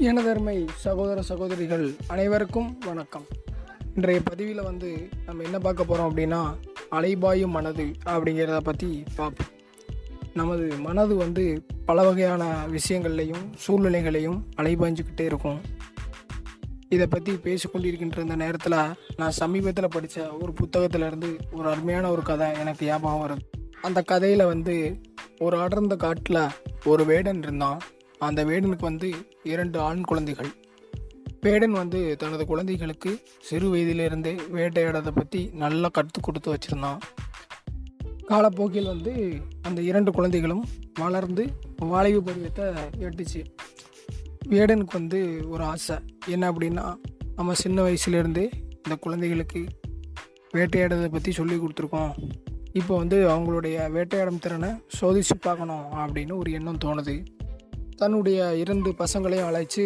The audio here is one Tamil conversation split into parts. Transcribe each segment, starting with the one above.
எனதருமை சகோதர சகோதரிகள் அனைவருக்கும் வணக்கம். இன்றைய பதிவில் வந்து நம்ம என்ன பார்க்க போகிறோம் அப்படின்னா அலைபாயும் மனது அப்படிங்கிறத பற்றி பார்ப்போம். நமது மனது வந்து பல வகையான விஷயங்கள்லையும் சூழ்நிலைகளையும் அலைபாய்ஞ்சிக்கிட்டே இருக்கும். இதை பற்றி பேசிக்கொண்டிருக்கின்ற இந்த நேரத்தில் நான் சமீபத்தில் படித்த ஒரு புத்தகத்திலேருந்து ஒரு அருமையான ஒரு கதை எனக்கு ஞாபகம் வருது. அந்த கதையில் வந்து ஒரு அடர்ந்த காட்டில் ஒரு வேடன் இருந்தான். அந்த வேடனுக்கு வந்து இரண்டு ஆண் குழந்தைகள். வேடன் வந்து தனது குழந்தைகளுக்கு சிறு வயதிலிருந்தே வேட்டையாடதை பற்றி நல்லா கற்றுக் கொடுத்து வச்சுருந்தான். காலப்போக்கில் வந்து அந்த இரண்டு குழந்தைகளும் வளர்ந்து வாழைவு பருவத்தை எட்டுச்சு. வேடனுக்கு வந்து ஒரு ஆசை. என்ன அப்படின்னா நம்ம சின்ன வயசுலேருந்தே இந்த குழந்தைகளுக்கு வேட்டையாடுறதை பற்றி சொல்லி கொடுத்துருக்கோம். இப்போ வந்து அவங்களுடைய வேட்டையாடும் திறனை சோதிச்சு பார்க்கணும் அப்படின்னு ஒரு எண்ணம் தோணுது. தன்னுடைய இரண்டு பசங்களையும் அழைச்சி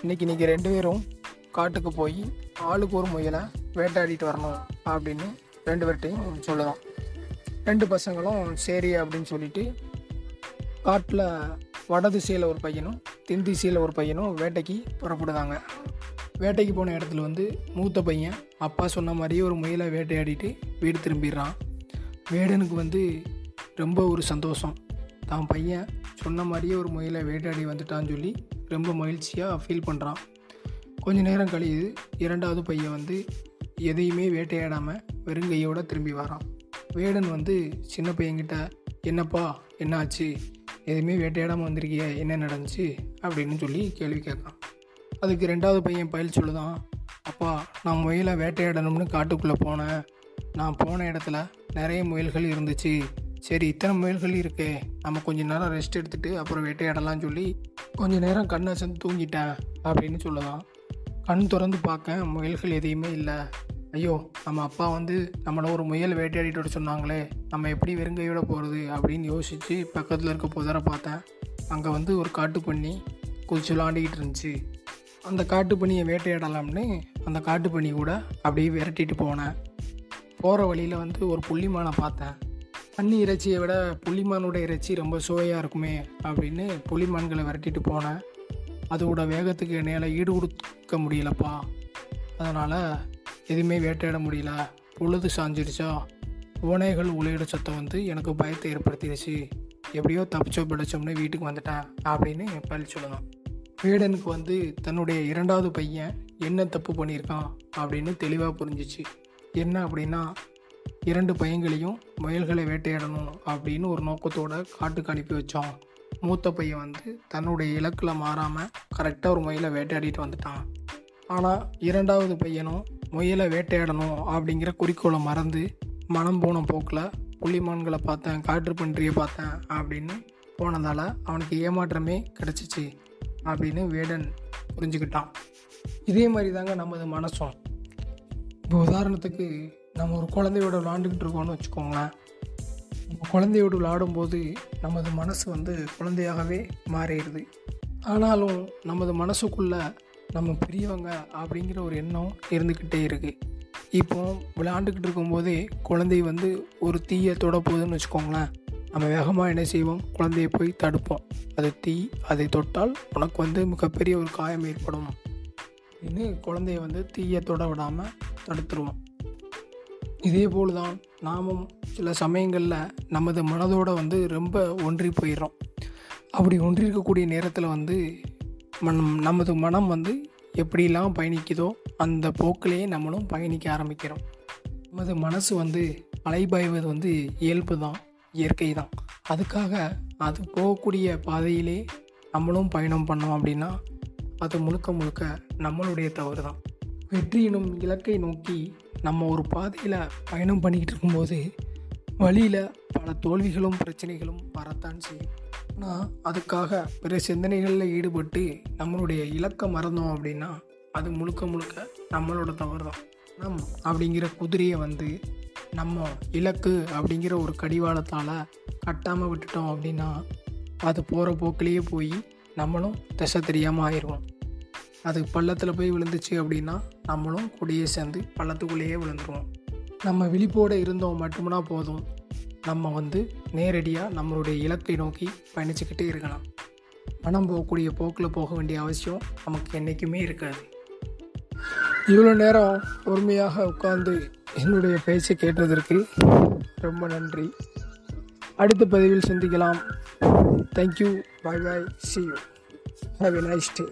இன்னைக்கு நீங்கள் ரெண்டு பேரும் காட்டுக்கு போய் ஆளுக்கு ஒரு முயலை வேட்டையாடிட்டு வரணும் அப்படின்னு ரெண்டு பேர்கிட்டையும் சொல்லலாம் ரெண்டு பசங்களும் சரி அப்படின்னு சொல்லிட்டு காட்டில் வட திசையில் ஒரு பையனும் தென் திசையில் ஒரு பையனும் வேட்டைக்கு புறப்படுதாங்க. வேட்டைக்கு போன இடத்துல வந்து மூத்த பையன் அப்பா சொன்ன மாதிரியே ஒரு முயலை வேட்டையாடிட்டு வீடு திரும்பிடுறான். வேடனுக்கு வந்து ரொம்ப ஒரு சந்தோஷம். தான் பையன் சொன்ன மாதிரியே ஒரு முயலை வேட்டையாடி வந்துட்டான்னு சொல்லி ரொம்ப மகிழ்ச்சியாக ஃபீல் பண்ணுறான் கொஞ்ச நேரம் கழியுது இரண்டாவது பையன் வந்து எதையுமே வேட்டையாடாமல் வெறுங்கையோடு திரும்பி வரான். வேடன் வந்து சின்ன பையன்கிட்ட என்னப்பா என்னாச்சு? எதுவுமே வேட்டையாடாமல் வந்திருக்கிய? என்ன நடந்துச்சு? அப்படின்னு சொல்லி கேள்வி கேட்குறான் அதுக்கு ரெண்டாவது பையன் பயில் சொல்லுதான் அப்பா நான் முயலை வேட்டையாடணும்னு காட்டுக்குள்ளே போனேன். நான் போன இடத்துல நிறைய முயல்கள் இருந்துச்சு. சரி இத்தனை முயல்கள் இருக்கே. நம்ம கொஞ்ச நேரம் ரெஸ்ட் எடுத்துகிட்டு அப்புறம் வேட்டையாடலாம்னு சொல்லி கொஞ்ச நேரம் கண்ணை சேர்ந்து தூங்கிட்டேன் அப்படின்னு சொல்லுதான் கண் திறந்து பார்க்க முயல்கள் எதையுமே இல்லை. ஐயோ நம்ம அப்பா வந்து நம்மளை ஒரு முயல் வேட்டையாடிட்டு வர சொன்னாங்களே நம்ம எப்படி வெறுங்கையோட போகிறது அப்படின்னு யோசித்து பக்கத்தில் இருக்க புதரை பார்த்தேன். அங்கே வந்து ஒரு காட்டு பண்ணி குதிச்சு விளாண்டிக்கிட்டு இருந்துச்சு. அந்த காட்டு பண்ணியை வேட்டையாடலாம்னு அந்த காட்டு பண்ணி கூட அப்படியே விரட்டிட்டு போனேன். போகிற வழியில் வந்து ஒரு புள்ளிமானை பார்த்தேன். பன்னி இறைச்சியை விட புள்ளிமானோட இறைச்சி ரொம்ப சுவையாக இருக்குமே அப்படின்னு புள்ளிமான்களை விரட்டிட்டு போனேன். அதோட வேகத்துக்கு என்னால் ஈடு கொடுக்க முடியலப்பா. அதனால் எதுவுமே வேட்டையாட முடியல. பொழுது சாஞ்சிருச்சா ஓனைகள் உலையிட சத்தம் வந்து எனக்கு பயத்தை ஏற்படுத்திடுச்சு. எப்படியோ தப்பிச்சோ பிடிச்சோம்னு வீட்டுக்கு வந்துட்டேன் அப்படின்னு பழி சொல்லணும். வீடனுக்கு வந்து தன்னுடைய இரண்டாவது பையன் என்ன தப்பு பண்ணியிருக்கான் அப்படின்னு தெளிவாக புரிஞ்சிச்சு. என்ன அப்படின்னா இரண்டு பையன்களையும் முயல்களை வேட்டையாடணும் அப்படின்னு ஒரு நோக்கத்தோட காட்டுக்கு அனுப்பி வச்சோம். மூத்த பையன் வந்து தன்னுடைய இலக்கில் மாறாமல் கரெக்டாக ஒரு முயலை வேட்டையாடிட்டு வந்துட்டான். ஆனால் இரண்டாவது பையனும் முயலை வேட்டையாடணும் அப்படிங்கிற குறிக்கோளை மறந்து மனம் போன போக்கில் புள்ளிமான்களை பார்த்தேன் காற்று பன்றியை பார்த்தேன் அப்படின்னு போனதால் அவனுக்கு ஏமாற்றமே கிடச்சிச்சு அப்படின்னு வேடன் புரிஞ்சுக்கிட்டான். இதே மாதிரி தாங்க நமது மனசும். இப்போ உதாரணத்துக்கு நம்ம ஒரு குழந்தையோட விளாண்டுக்கிட்டு இருக்கோம்னு வச்சுக்கோங்களேன். நம்ம குழந்தையோடு விளையாடும்போது நமது மனசு வந்து குழந்தையாகவே மாறிடுது. ஆனாலும் நமது மனசுக்குள்ளே நம்ம பெரியவங்க அப்படிங்கிற ஒரு எண்ணம் இருந்துக்கிட்டே இருக்குது இப்போ விளையாண்டுக்கிட்டு இருக்கும்போதே குழந்தை வந்து ஒரு தீயை தொடப்போகுதுன்னு வச்சுக்கோங்களேன். நம்ம வேகமாக என்ன செய்வோம்? குழந்தையை போய் தடுப்போம். அது தீ அதை தொட்டால் உனக்கு வந்து மிகப்பெரிய ஒரு காயம் ஏற்படும். அப்படின்னு குழந்தைய வந்து தீயை தொட விடாமல் தடுத்துருவோம். இதே போல் தான் நாமும் சில சமயங்களில் நமது மனதோடு வந்து ரொம்ப ஒன்றி போயிடுறோம். அப்படி ஒன்றி இருக்கக்கூடிய நேரத்தில் வந்து மனம் நமது மனம் வந்து எப்படிலாம் பயணிக்குதோ அந்த போக்கிலேயே நம்மளும் பயணிக்க ஆரம்பிக்கிறோம். நமது மனசு வந்து அலைபாய்வது வந்து இயல்பு தான் இயற்கை தான் அதுக்காக அது போகக்கூடிய பாதையிலே நம்மளும் பயணம் பண்ணோம் அப்படின்னா அது முழுக்க முழுக்க நம்மளுடைய தவறு தான் வெற்றி எனும் இலக்கை நோக்கி நம்ம ஒரு பாதையில் பயணம் பண்ணிக்கிட்டு இருக்கும்போது வழியில் பல தோல்விகளும் பிரச்சனைகளும் வரத்தான் செய்யும். ஆனால் அதுக்காக பிற சிந்தனைகளில் ஈடுபட்டு நம்மளுடைய இலக்கை மறந்தோம் அப்படின்னா அது முழுக்க முழுக்க நம்மளோட தவறு தான் நம் அப்படிங்கிற குதிரையை வந்து நம்ம இலக்கு அப்படிங்கிற ஒரு கடிவாளத்தால் கட்டாமல் விட்டுட்டோம் அப்படின்னா அது போகிற போக்கிலேயே போய் நம்மளும் திசை தெரியாமல் ஆயிடுவோம். அது பள்ளத்தில் போய் விழுந்துச்சு அப்படின்னா நம்மளும் கூடயே சேர்ந்து பள்ளத்துக்குள்ளேயே விழுந்துருவோம். நம்ம விழிப்போடு இருந்தோம் மட்டும்னா போதும். நம்ம வந்து நேரடியாக நம்மளுடைய இலக்கை நோக்கி பயணிச்சுக்கிட்டே இருக்கலாம். மனம் போகக்கூடிய போக்கில் போக வேண்டிய அவசியம் நமக்கு என்றைக்குமே இருக்காது. இவ்வளோ நேரம் பொறுமையாக உட்கார்ந்து என்னுடைய பேச்சை கேட்டதற்கு ரொம்ப நன்றி. அடுத்த பதிவில் சந்திக்கலாம். Thank you bye bye see you have a nice day